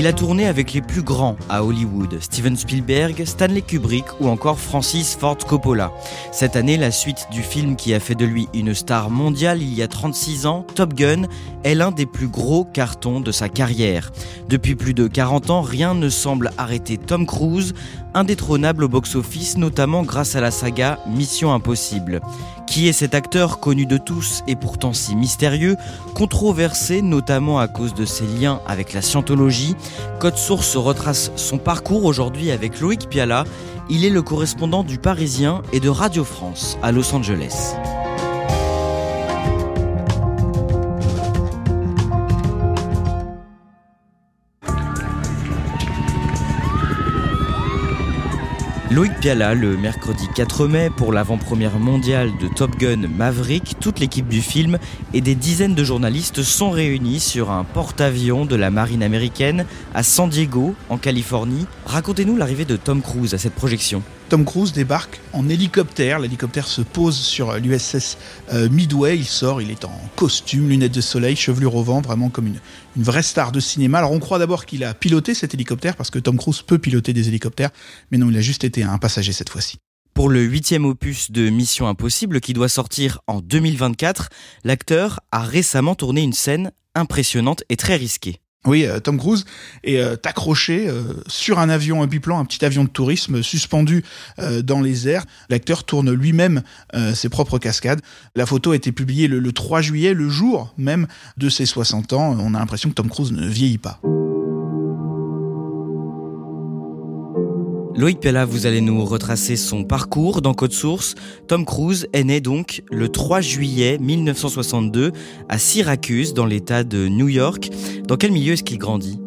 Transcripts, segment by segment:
Il a tourné avec les plus grands à Hollywood, Steven Spielberg, Stanley Kubrick ou encore Francis Ford Coppola. Cette année, la suite du film qui a fait de lui une star mondiale il y a 36 ans, Top Gun, est l'un des plus gros cartons de sa carrière. Depuis plus de 40 ans, rien ne semble arrêter Tom Cruise, indétrônable au box-office, notamment grâce à la saga Mission Impossible. Qui est cet acteur connu de tous et pourtant si mystérieux, controversé notamment à cause de ses liens avec la scientologie Code Source retrace son parcours aujourd'hui avec Loïc Piala. Il est le correspondant du Parisien et de Radio France à Los Angeles. Loïc Piala, le mercredi 4 mai, pour l'avant-première mondiale de Top Gun Maverick, toute l'équipe du film et des dizaines de journalistes sont réunis sur un porte-avions de la marine américaine à San Diego, en Californie. Racontez-nous l'arrivée de Tom Cruise à cette projection. Tom Cruise débarque en hélicoptère. L'hélicoptère se pose sur l'USS euh, Midway. Il sort, il est en costume, lunettes de soleil, chevelure au vent, vraiment comme une, une vraie star de cinéma. Alors on croit d'abord qu'il a piloté cet hélicoptère parce que Tom Cruise peut piloter des hélicoptères, mais non, il a juste été un passager cette fois-ci. Pour le huitième opus de Mission Impossible qui doit sortir en 2024, l'acteur a récemment tourné une scène impressionnante et très risquée. Oui, euh, Tom Cruise est euh, accroché euh, sur un avion, un biplan, un petit avion de tourisme suspendu dans les airs. L'acteur tourne lui-même ses propres cascades. La photo a été publiée le, le 3 juillet, le jour même de ses 60 ans. On a l'impression que Tom Cruise ne vieillit pas. Loïc Pella, vous allez nous retracer son parcours dans Code Source. Tom Cruise est né donc le 3 juillet 1962 à Syracuse, dans l'État de New York. Dans quel milieu est-ce qu'il grandit?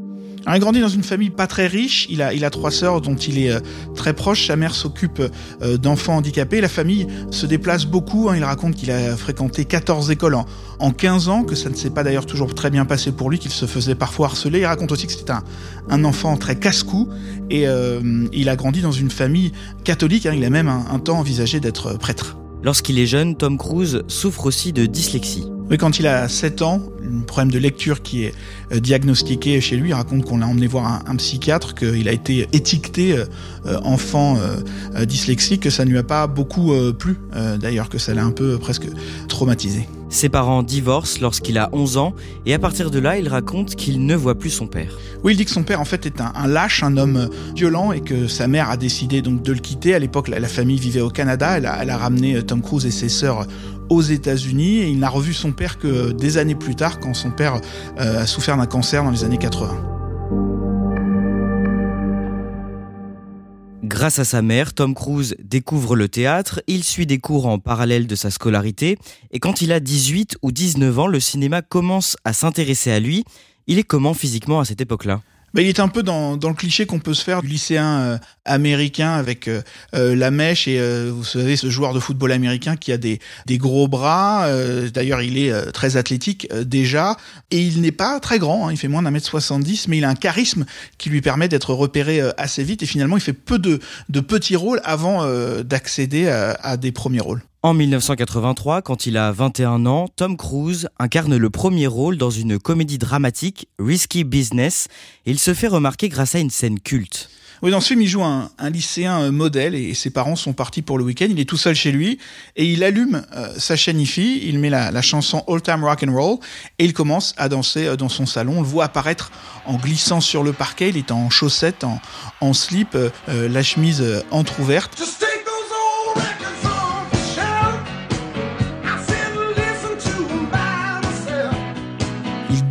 Il a grandi dans une famille pas très riche. Il a, il trois sœurs dont il est euh, très proche. Sa mère s'occupe euh, d'enfants handicapés. La famille se déplace beaucoup. Hein. Il raconte qu'il a fréquenté 14 écoles en, en 15 ans, que ça ne s'est pas d'ailleurs toujours très bien passé pour lui, qu'il se faisait parfois harceler. Il raconte aussi que c'était un, enfant très casse-cou et euh, il a grandi dans une famille catholique. Hein. Il a même un temps envisagé d'être prêtre. Lorsqu'il est jeune, Tom Cruise souffre aussi de dyslexie. Oui, quand il a 7 ans, un problème de lecture qui est euh, diagnostiqué chez lui, il raconte qu'on l'a emmené voir un, un psychiatre, qu'il a été étiqueté euh, euh, enfant dyslexique, que ça ne lui a pas beaucoup plu, d'ailleurs, que ça l'a un peu presque traumatisé. Ses parents divorcent lorsqu'il a 11 ans et à partir de là, il raconte qu'il ne voit plus son père. Oui, il dit que son père en fait est un, lâche, un homme violent et que sa mère a décidé donc de le quitter. À l'époque, la, famille vivait au Canada. Elle a, elle a ramené Tom Cruise et ses sœurs aux États-Unis et il n'a revu son père que des années plus tard quand son père euh, a souffert d'un cancer dans les années 80. Grâce à sa mère, Tom Cruise découvre le théâtre, il suit des cours en parallèle de sa scolarité, et quand il a 18 ou 19 ans, le cinéma commence à s'intéresser à lui. Il est comment physiquement à cette époque-là? Bah, il est un peu dans, le cliché qu'on peut se faire du lycéen euh, américain avec euh, euh, la mèche et vous savez ce joueur de football américain qui a des, gros bras. D'ailleurs, il est très athlétique déjà et il n'est pas très grand. Hein, il fait moins d'un mètre 70, mais il a un charisme qui lui permet d'être repéré assez vite et finalement il fait peu de, petits rôles avant d'accéder à, des premiers rôles. En 1983, quand il a 21 ans, Tom Cruise incarne le premier rôle dans une comédie dramatique, Risky Business, et il se fait remarquer grâce à une scène culte. Oui, dans ce film, il joue un, lycéen euh, modèle et ses parents sont partis pour le week-end. Il est tout seul chez lui et il allume euh, sa chaîne IFI, il met la, chanson All Time Rock and Roll et il commence à danser euh, dans son salon. On le voit apparaître en glissant sur le parquet. Il est en chaussettes, en, slip, la chemise entr'ouverte.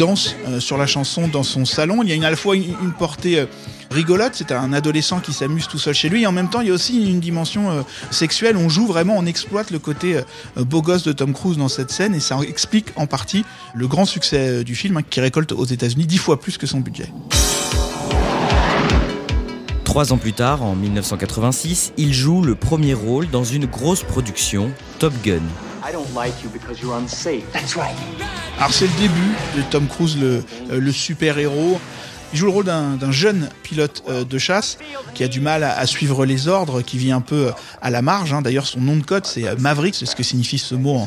Danse sur la chanson dans son salon. Il y a une, à la fois une portée rigolote. C'est un adolescent qui s'amuse tout seul chez lui. Et en même temps, il y a aussi une dimension euh, sexuelle. On joue vraiment, on exploite le côté euh, beau gosse de Tom Cruise dans cette scène. Et ça explique en partie le grand succès euh, du film, hein, qui récolte aux États-Unis dix fois plus que son budget. Trois ans plus tard, en 1986, il joue le premier rôle dans une grosse production, Top Gun. Alors c'est le début de Tom Cruise, le, le super-héros. Il joue le rôle d'un jeune pilote euh, de chasse qui a du mal à, suivre les ordres, qui vit un peu euh, à la marge. Hein. D'ailleurs, son nom de code, c'est euh, Maverick, c'est ce que signifie ce mot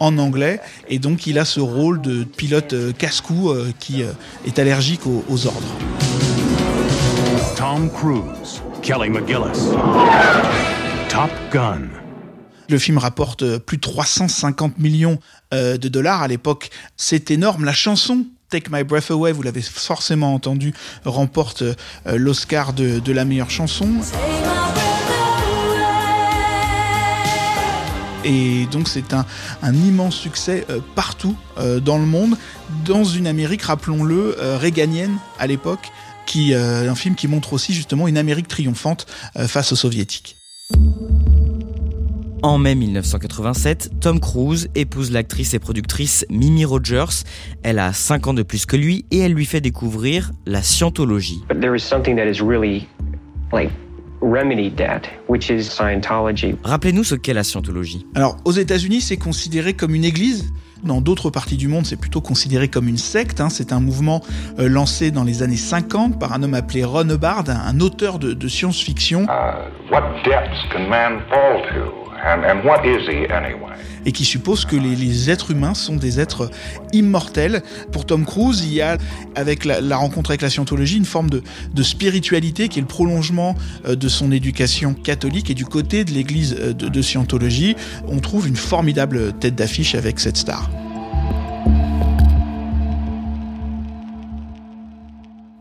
en, anglais. Et donc, il a ce rôle de pilote casse-cou qui est allergique aux, ordres. Tom Cruise, Kelly McGillis, Top Gun. Le film rapporte plus de 350 millions de dollars à l'époque. C'est énorme. La chanson Take My Breath Away, vous l'avez forcément entendu, remporte euh, l'Oscar de, la meilleure chanson. Et donc c'est un, immense succès euh, partout euh, dans le monde, dans une Amérique, rappelons-le, réganienne à l'époque, qui un film qui montre aussi justement une Amérique triomphante face aux soviétiques. En mai 1987, Tom Cruise épouse l'actrice et productrice Mimi Rogers. Elle a 5 ans de plus que lui et elle lui fait découvrir la scientologie. Rappelez-nous ce qu'est la scientologie. Alors, aux États-Unis, c'est considéré comme une église. Dans d'autres parties du monde, c'est plutôt considéré comme une secte. Hein. C'est un mouvement euh, lancé dans les années 50 par un homme appelé Ron Hubbard, un, auteur de, science-fiction. Uh, Et qui suppose que les, êtres humains sont des êtres immortels. Pour Tom Cruise, il y a, avec la, rencontre avec la scientologie, une forme de, spiritualité qui est le prolongement euh, de son éducation catholique. Et du côté de l'église euh, de, de Scientologie, on trouve une formidable tête d'affiche avec cette star.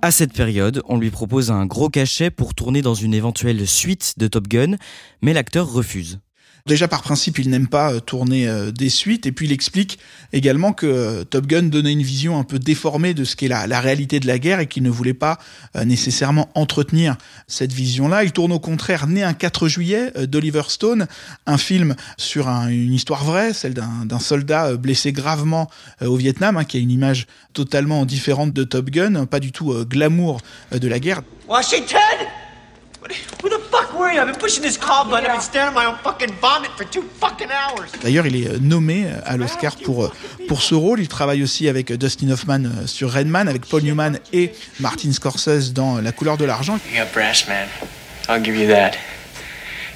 À cette période, on lui propose un gros cachet pour tourner dans une éventuelle suite de Top Gun, mais l'acteur refuse. Déjà par principe, il n'aime pas euh, tourner euh, des suites, et puis il explique également que euh, Top Gun donnait une vision un peu déformée de ce qu'est la, réalité de la guerre et qu'il ne voulait pas nécessairement entretenir cette vision-là. Il tourne au contraire Né un 4 juillet d'Oliver Stone, un film sur une histoire vraie, celle d'un soldat blessé gravement au Vietnam, hein, qui a une image totalement différente de Top Gun, pas du tout glamour de la guerre. Washington D'ailleurs, il est euh, nommé euh, à l'Oscar pour, euh, pour ce rôle. Il travaille aussi avec Dustin Hoffman sur Redman, avec Paul Newman et Martin Scorsese dans La couleur de l'argent.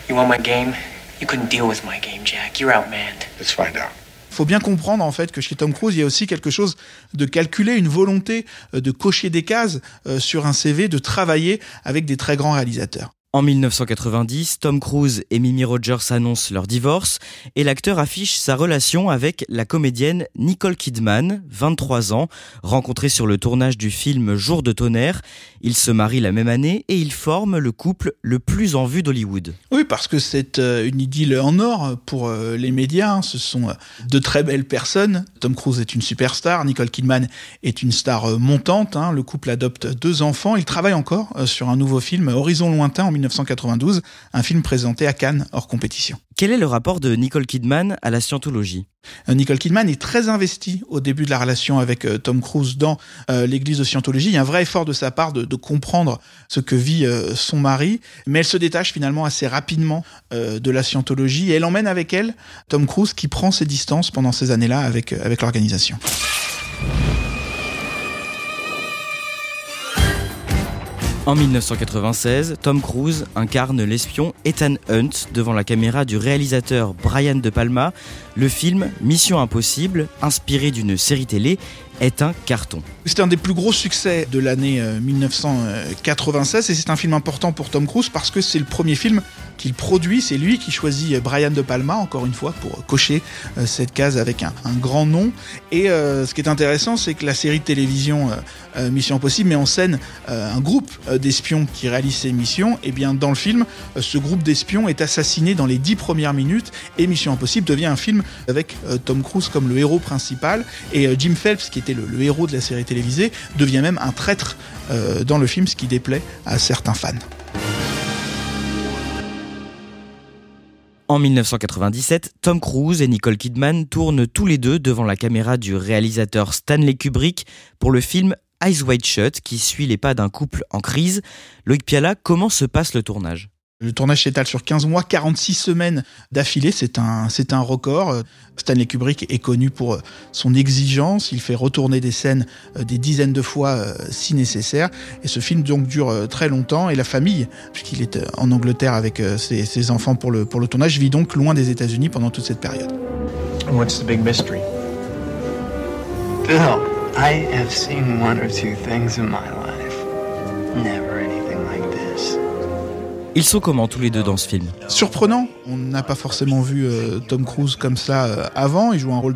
You want my game? You couldn't deal with my game, Jack. You're outmanned. Let's find out faut bien comprendre en fait que chez Tom Cruise, il y a aussi quelque chose de calculé, une volonté de cocher des cases sur un CV, de travailler avec des très grands réalisateurs. En 1990, Tom Cruise et Mimi Rogers annoncent leur divorce et l'acteur affiche sa relation avec la comédienne Nicole Kidman, 23 ans, rencontrée sur le tournage du film Jour de tonnerre. Ils se marient la même année et ils forment le couple le plus en vue d'Hollywood. Oui, parce que c'est euh, une idylle en or pour euh, les médias. Hein. Ce sont euh, de très belles personnes. Tom Cruise est une superstar, Nicole Kidman est une star montante. Hein. Le couple adopte deux enfants. Ils travaillent encore sur un nouveau film, Horizon lointain, en 1992, un film présenté à Cannes hors compétition. Quel est le rapport de Nicole Kidman à la scientologie? Euh, Nicole Kidman est très investie au début de la relation avec euh, Tom Cruise dans euh, l'église de Scientologie. Il y a un vrai effort de sa part de, comprendre ce que vit son mari, mais elle se détache finalement assez rapidement de la Scientologie et elle emmène avec elle Tom Cruise qui prend ses distances pendant ces années-là avec, avec l'organisation. En 1996, Tom Cruise incarne l'espion Ethan Hunt devant la caméra du réalisateur Brian De Palma. Le film Mission Impossible, inspiré d'une série télé, est un carton. C'est un des plus gros succès de l'année 1996 euh, et c'est un film important pour Tom Cruise parce que c'est le premier film qu'il produit, c'est lui qui choisit Brian De Palma, encore une fois, pour cocher euh, cette case avec un, grand nom. Et euh, ce qui est intéressant, c'est que la série de télévision Mission Impossible met en scène un groupe d'espions qui réalisent ces missions. Et bien dans le film, ce groupe d'espions est assassiné dans les dix premières minutes et Mission Impossible devient un film avec Tom Cruise comme le héros principal et Jim Phelps, qui est le, héros de la série télévisée, devient même un traître euh, dans le film, ce qui déplaît à certains fans. En 1997, Tom Cruise et Nicole Kidman tournent tous les deux devant la caméra du réalisateur Stanley Kubrick pour le film Eyes Wide Shut qui suit les pas d'un couple en crise. Loïc Piala, comment se passe le tournage? Le tournage s'étale sur 15 mois, 46 semaines d'affilée, c'est un, c'est un record. Stanley Kubrick est connu pour son exigence, il fait retourner des scènes euh, des dizaines de fois euh, si nécessaire. Et ce film donc dure euh, très longtemps et la famille, puisqu'il est en Angleterre avec ses, ses, enfants pour le, pour le tournage, vit donc loin des États-Unis pendant toute cette période. What's the big mystery? Bill, I have seen one or two things in my life. Never ils sont comment tous les deux dans ce film? Surprenant, on n'a pas forcément vu euh, Tom Cruise comme ça euh, avant, il joue un rôle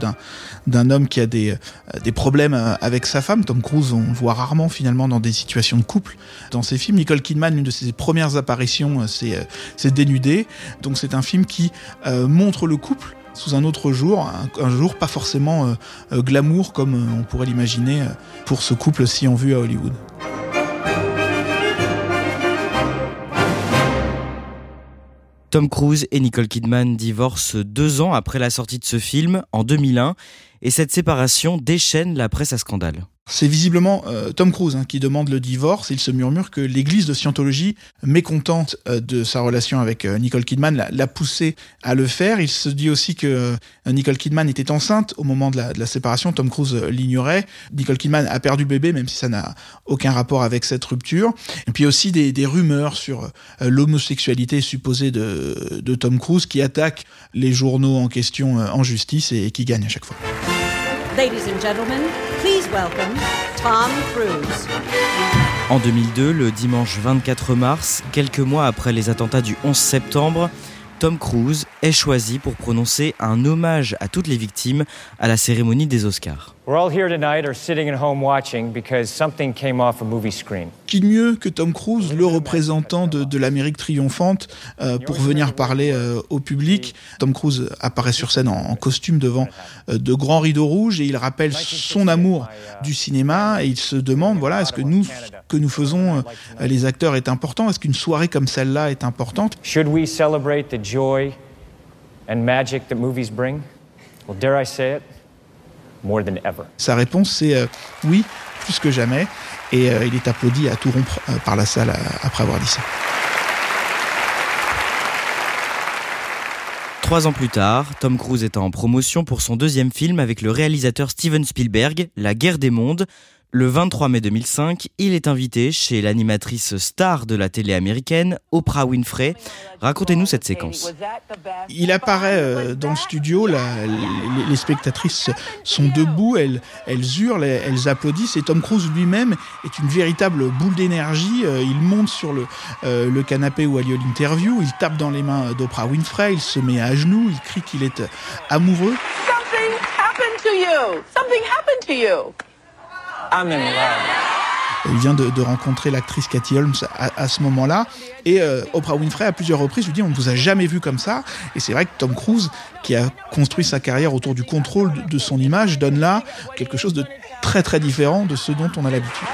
d'un, homme qui a des, euh, des problèmes avec sa femme. Tom Cruise, on le voit rarement finalement dans des situations de couple. Dans ses films, Nicole Kidman, une de ses premières apparitions, c'est, Dénudé. Donc c'est un film qui montre le couple sous un autre jour, un, jour pas forcément glamour comme on pourrait l'imaginer pour ce couple si en vue à Hollywood. Tom Cruise et Nicole Kidman divorcent deux ans après la sortie de ce film, en 2001, et cette séparation déchaîne la presse à scandale. C'est visiblement euh, Tom Cruise hein, qui demande le divorce. Il se murmure que l'église de Scientologie, mécontente euh, de sa relation avec euh, Nicole Kidman, l'a poussé à le faire. Il se dit aussi que Nicole Kidman était enceinte au moment de la, séparation. Tom Cruise l'ignorait. Nicole Kidman a perdu bébé, même si ça n'a aucun rapport avec cette rupture. Et puis aussi des, rumeurs sur l'homosexualité supposée de, de, Tom Cruise qui attaque les journaux en question en justice et, et qui gagne à chaque fois. Ladies and gentlemen, please welcome Tom Cruise. En 2002, le dimanche 24 mars, quelques mois après les attentats du 11 septembre, Tom Cruise est choisi pour prononcer un hommage à toutes les victimes à la cérémonie des Oscars. Qui mieux que Tom Cruise, le représentant de, l'Amérique triomphante, euh, pour venir parler euh, au public Tom Cruise apparaît sur scène en, costume devant euh, de grands rideaux rouges et il rappelle son amour du cinéma et il se demande voilà est-ce que nous ce que nous faisons les acteurs est important? Est-ce qu'une soirée comme celle-là est importante? Should we celebrate the joy and magic that movies bring? Well, dare I say it? Sa réponse, c'est euh, oui, plus que jamais. Et euh, il est applaudi à tout rompre euh, par la salle après avoir dit ça. Trois ans plus tard, Tom Cruise est en promotion pour son deuxième film avec le réalisateur Steven Spielberg, La guerre des mondes, le 23 mai 2005, il est invité chez l'animatrice star de la télé américaine, Oprah Winfrey. Racontez-nous cette séquence. Il apparaît euh, dans le studio, les, spectatrices sont debout, elles, hurlent, elles applaudissent et Tom Cruise lui-même est une véritable boule d'énergie. Euh, il monte sur le, euh, le canapé où a lieu l'interview, il tape dans les mains d'Oprah Winfrey, il se met à genoux, il crie qu'il est amoureux. Something happened to you. Something happened to you. Il vient de, rencontrer l'actrice Cathy Holmes à, ce moment-là. Et euh, Oprah Winfrey, à plusieurs reprises, lui dit On ne vous a jamais vu comme ça. Et c'est vrai que Tom Cruise, qui a construit sa carrière autour du contrôle de son image, donne là quelque chose de très très différent de ce dont on a l'habitude.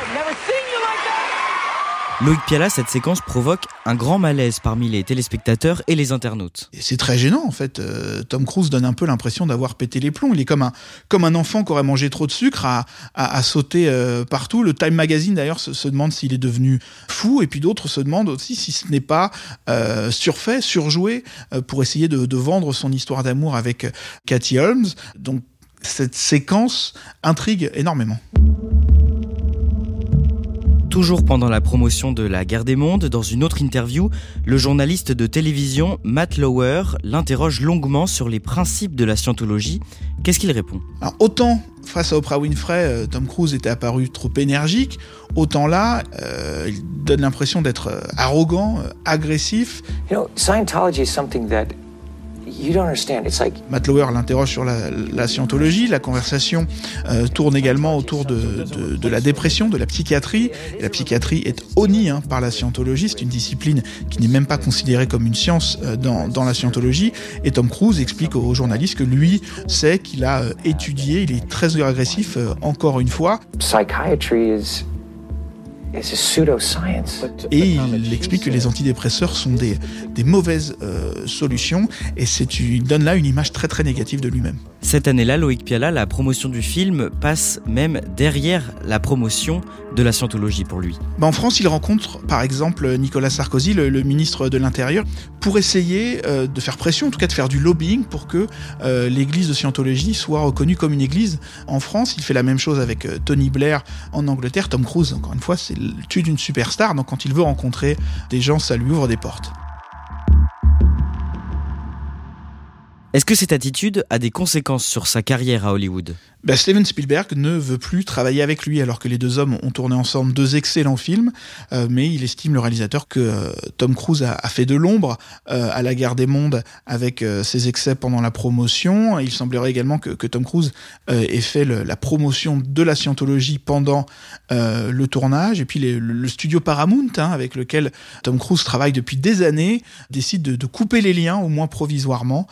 Loïc Piala, cette séquence provoque un grand malaise parmi les téléspectateurs et les internautes. C'est très gênant en fait. Euh, Tom Cruise donne un peu l'impression d'avoir pété les plombs. Il est comme un, comme un enfant qui aurait mangé trop de sucre à, à, sauter euh, partout. Le Time Magazine d'ailleurs se, demande s'il est devenu fou et puis d'autres se demandent aussi si ce n'est pas euh, surfait, surjoué pour essayer de, de vendre son histoire d'amour avec Cathy Holmes. Donc cette séquence intrigue énormément. Toujours pendant la promotion de la guerre des mondes, dans une autre interview, le journaliste de télévision Matt Lauer l'interroge longuement sur les principes de la scientologie. Qu'est-ce qu'il répond? Alors, autant face à Oprah Winfrey, euh, Tom Cruise était apparu trop énergique, autant là, euh, il donne l'impression d'être euh, arrogant, agressif. You know, Scientology is something that Matt Lauer l'interroge sur la, la scientologie. La conversation euh, tourne également autour de, de- de la dépression, de la psychiatrie. Et la psychiatrie est honnie hein, par la scientologie. C'est une discipline qui n'est même pas considérée comme une science euh, dans, dans la scientologie. Et Tom Cruise explique aux journalistes que lui sait qu'il a euh, étudié, il est très agressif, encore une fois. psychiatry is. Et il explique que les antidépresseurs sont des, des mauvaises euh, solutions. Et c'est, il donne là une image très très négative de lui-même. Cette année-là, Loïc Piala, la promotion du film passe même derrière la promotion de la scientologie pour lui. Bah, en France, il rencontre par exemple Nicolas Sarkozy, le, le ministre de l'Intérieur, pour essayer euh, de faire pression, en tout cas de faire du lobbying pour que euh, l'église de Scientologie soit reconnue comme une église en France. Il fait la même chose avec euh, Tony Blair en Angleterre. Tom Cruise, encore une fois, c'est tue d'une superstar, donc quand il veut rencontrer des gens, ça lui ouvre des portes. Est-ce que cette attitude a des conséquences sur sa carrière à Hollywood? Bah, Steven Spielberg ne veut plus travailler avec lui alors que les deux hommes ont tourné ensemble deux excellents films, euh, mais il estime le réalisateur que euh, Tom Cruise a, fait de l'ombre euh, à la guerre des mondes avec ses excès pendant la promotion. Il semblerait également que, que Tom Cruise ait fait la promotion de la scientologie pendant le tournage. Et puis le, studio Paramount, hein, avec lequel Tom Cruise travaille depuis des années, décide de, de couper les liens, au moins provisoirement,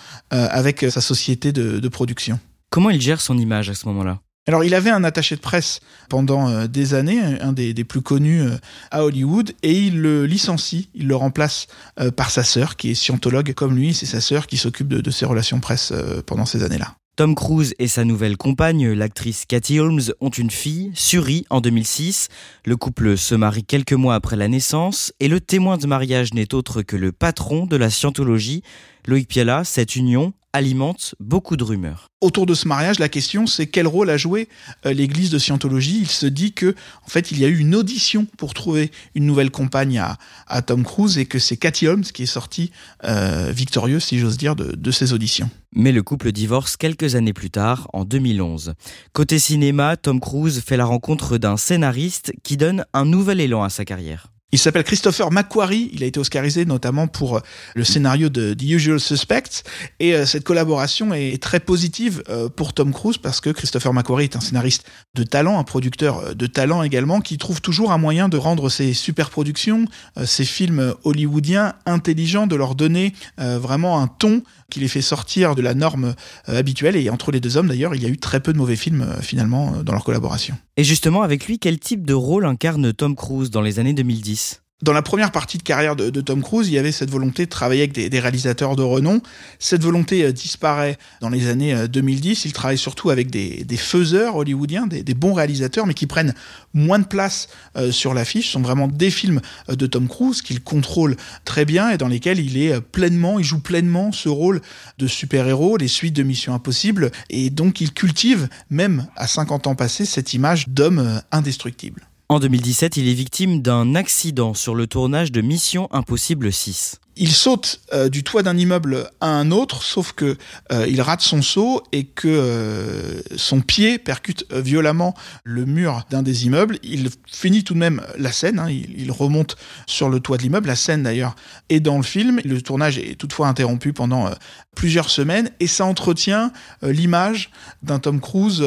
avec sa société de- de production. Comment il gère son image à ce moment-là? Alors, il avait un attaché de presse pendant euh, des années, un des, des plus connus euh, à Hollywood, et il le licencie, il le remplace euh, par sa sœur, qui est scientologue comme lui, c'est sa sœur qui s'occupe de, de ses relations presse pendant ces années-là. Tom Cruise et sa nouvelle compagne, l'actrice Cathy Holmes, ont une fille, Suri, en 2006. Le couple se marie quelques mois après la naissance et le témoin de mariage n'est autre que le patron de la scientologie. Loïc Piala, cette union alimente beaucoup de rumeurs. Autour de ce mariage, la question c'est quel rôle a joué euh, l'église de Scientologie. Il se dit que, en fait, il y a eu une audition pour trouver une nouvelle compagne à, à Tom Cruise et que c'est Cathy Holmes qui est sortie euh, victorieuse, si j'ose dire, de, de ces auditions. Mais le couple divorce quelques années plus tard, en 2011. Côté cinéma, Tom Cruise fait la rencontre d'un scénariste qui donne un nouvel élan à sa carrière. Il s'appelle Christopher McQuarrie, il a été oscarisé notamment pour euh, le scénario de The Usual Suspects, et euh, cette collaboration est très positive euh, pour Tom Cruise parce que Christopher McQuarrie est un scénariste de talent, un producteur de talent également, qui trouve toujours un moyen de rendre ses super productions, euh, ses films hollywoodiens intelligents, de leur donner vraiment un ton qui les fait sortir de la norme habituelle, et entre les deux hommes d'ailleurs, il y a eu très peu de mauvais films finalement dans leur collaboration. Et justement, avec lui, quel type de rôle incarne Tom Cruise dans les années 2010 dans la première partie de carrière de, Tom Cruise, il y avait cette volonté de travailler avec des, réalisateurs de renom. Cette volonté euh, disparaît dans les années euh, 2010. Il travaille surtout avec des, faiseurs hollywoodiens, des, bons réalisateurs, mais qui prennent moins de place euh, sur l'affiche. Ce sont vraiment des films euh, de Tom Cruise qu'il contrôle très bien et dans lesquels il est euh, pleinement, il joue pleinement ce rôle de super-héros, les suites de Mission Impossible, et donc il cultive, même à 50 ans passés, cette image d'homme euh, indestructible. En 2017, il est victime d'un accident sur le tournage de Mission Impossible 6. Il saute euh, du toit d'un immeuble à un autre, sauf que euh, il rate son saut et que euh, son pied percute violemment le mur d'un des immeubles. Il finit tout de même la scène, hein, il, remonte sur le toit de l'immeuble. La scène d'ailleurs est dans le film. Le tournage est toutefois interrompu pendant plusieurs semaines et ça entretient l'image d'un Tom Cruise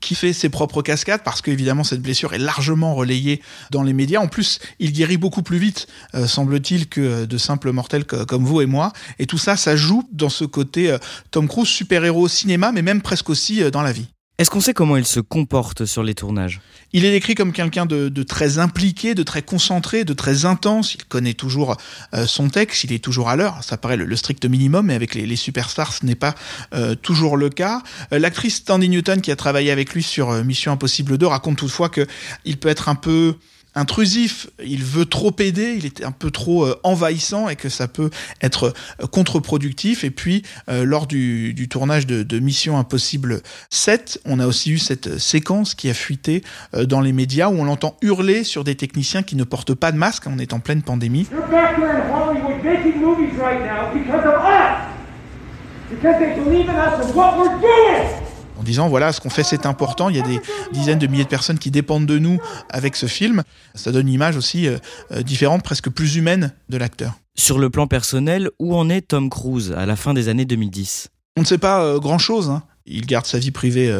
qui fait ses propres cascades parce qu'évidemment cette blessure est largement relayée dans les médias. En plus, il guérit beaucoup plus vite, semble-t-il, que de simples mortels comme vous et moi. Et tout ça, ça joue dans ce côté euh, Tom Cruise super-héros au cinéma, mais même presque aussi euh, dans la vie. Est-ce qu'on sait comment il se comporte sur les tournages? Il est décrit comme quelqu'un de, de, très impliqué, de très concentré, de très intense. Il connaît toujours euh, son texte, il est toujours à l'heure. Ça paraît le, le, strict minimum, mais avec les, les superstars, ce n'est pas euh, toujours le cas. Euh, L'actrice Tandy Newton, qui a travaillé avec lui sur Mission Impossible 2, raconte toutefois que il peut être un peu intrusif, il veut trop aider, il est un peu trop euh, envahissant et que ça peut être euh, contre-productif. Et puis, euh, lors du, tournage de, Mission Impossible 7, on a aussi eu cette séquence qui a fuité dans les médias où on l'entend hurler sur des techniciens qui ne portent pas de masque, on est en pleine pandémie. Because en disant voilà ce qu'on fait c'est important, il y a des dizaines de milliers de personnes qui dépendent de nous avec ce film. Ça donne une image aussi euh, euh, différente, presque plus humaine de l'acteur. Sur le plan personnel, où en est Tom Cruise à la fin des années 2010 On ne sait pas euh, grand-chose. Hein. Il garde sa vie privée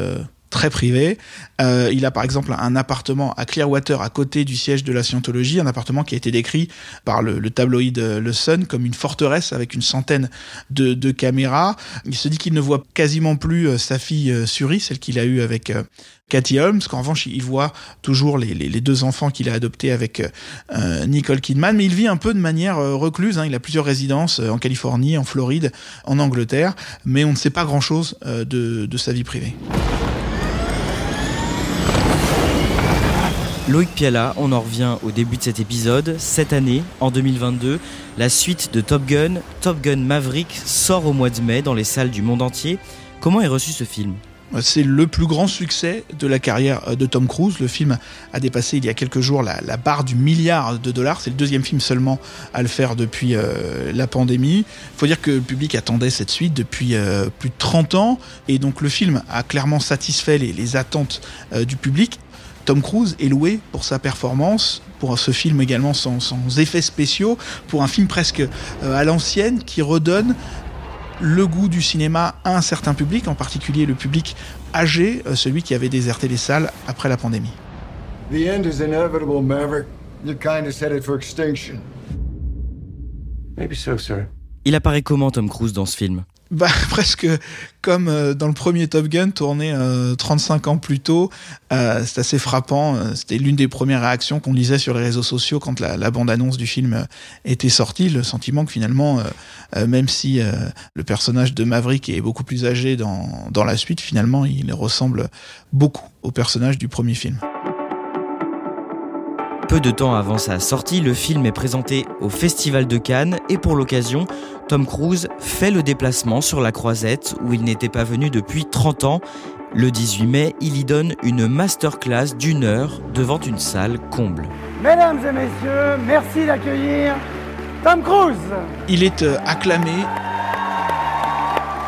très privé. Euh, il a par exemple un appartement à Clearwater à côté du siège de la scientologie, un appartement qui a été décrit par le, tabloïd euh, Le Sun comme une forteresse avec une centaine de, caméras. Il se dit qu'il ne voit quasiment plus euh, sa fille Suri, celle qu'il a eue avec Cathy Holmes, qu'en revanche il voit toujours les, deux enfants qu'il a adoptés avec Nicole Kidman, mais il vit un peu de manière recluse. Hein. Il a plusieurs résidences en Californie, en Floride, en Angleterre, mais on ne sait pas grand-chose de sa vie privée. Loïc Piala, on en revient au début de cet épisode. Cette année, en 2022, la suite de Top Gun, Top Gun Maverick, sort au mois de mai dans les salles du monde entier. Comment est reçu ce film? C'est le plus grand succès de la carrière de Tom Cruise. Le film a dépassé il y a quelques jours la, barre du milliard de dollars. C'est le deuxième film seulement à le faire depuis euh, la pandémie. Il faut dire que le public attendait cette suite depuis euh, plus de 30 ans. Et donc le film a clairement satisfait les, attentes euh, du public. Tom Cruise est loué pour sa performance, pour ce film également sans, sans effets spéciaux, pour un film presque euh, à l'ancienne qui redonne le goût du cinéma à un certain public, en particulier le public âgé, euh, celui qui avait déserté les salles après la pandémie. The end is inevitable, Maverick. Your kind is headed for extinction. Maybe so, sir. Il apparaît comment Tom Cruise dans ce film? Bah, presque comme euh, dans le premier Top Gun, tourné euh, 35 ans plus tôt. Euh, c'est assez frappant. Euh, c'était l'une des premières réactions qu'on lisait sur les réseaux sociaux quand la, bande-annonce du film euh, était sortie. Le sentiment que finalement, même si le personnage de Maverick est beaucoup plus âgé dans la suite, finalement, il ressemble beaucoup au personnage du premier film. Peu de temps avant sa sortie, le film est présenté au Festival de Cannes et pour l'occasion, Tom Cruise fait le déplacement sur la croisette où il n'était pas venu depuis 30 ans. Le 18 mai, il y donne une masterclass d'une heure devant une salle comble. Mesdames et messieurs, merci d'accueillir Tom Cruise. Il est euh, acclamé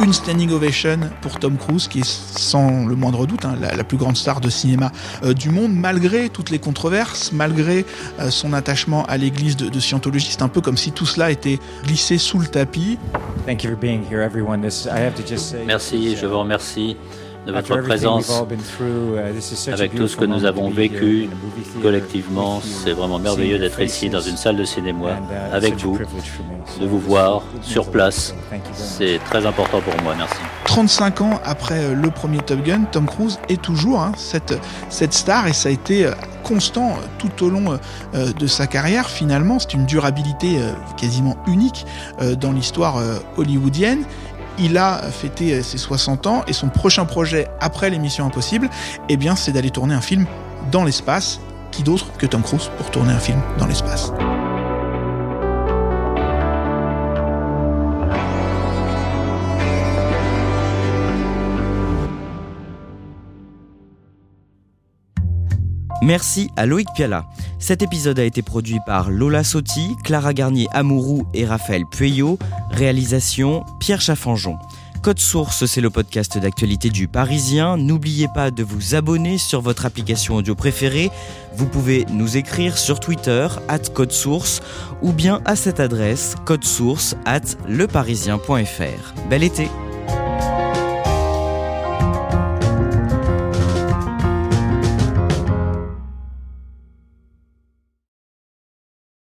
une standing ovation pour Tom Cruise, qui est sans le moindre doute hein, la, la, plus grande star de cinéma euh, du monde, malgré toutes les controverses, malgré euh, son attachement à l'église de, de, Scientologie. C'est un peu comme si tout cela était glissé sous le tapis. Merci, je vous remercie de votre présence. Avec tout ce que nous avons vécu collectivement, c'est vraiment merveilleux d'être ici dans une salle de cinéma uh, avec vous, de vous voir sur place. C'est très important pour moi, merci. 35 ans après euh, le premier Top Gun, Tom Cruise est toujours hein, cette, cette star et ça a été euh, constant euh, tout au long de sa carrière. Finalement, c'est une durabilité quasiment unique dans l'histoire hollywoodienne il a fêté ses 60 ans et son prochain projet après l'émission Impossible, eh c'est d'aller tourner un film dans l'espace. Qui d'autre que Tom Cruise pour tourner un film dans l'espace Merci à Loïc Piala. Cet épisode a été produit par Lola Sotti, Clara Garnier Amourou et Raphaël Pueyo. Réalisation Pierre Chaffanjon. Code Source, c'est le podcast d'actualité du Parisien. N'oubliez pas de vous abonner sur votre application audio préférée. Vous pouvez nous écrire sur Twitter, at Code Source, ou bien à cette adresse, codesource at leparisien.fr. Bel été!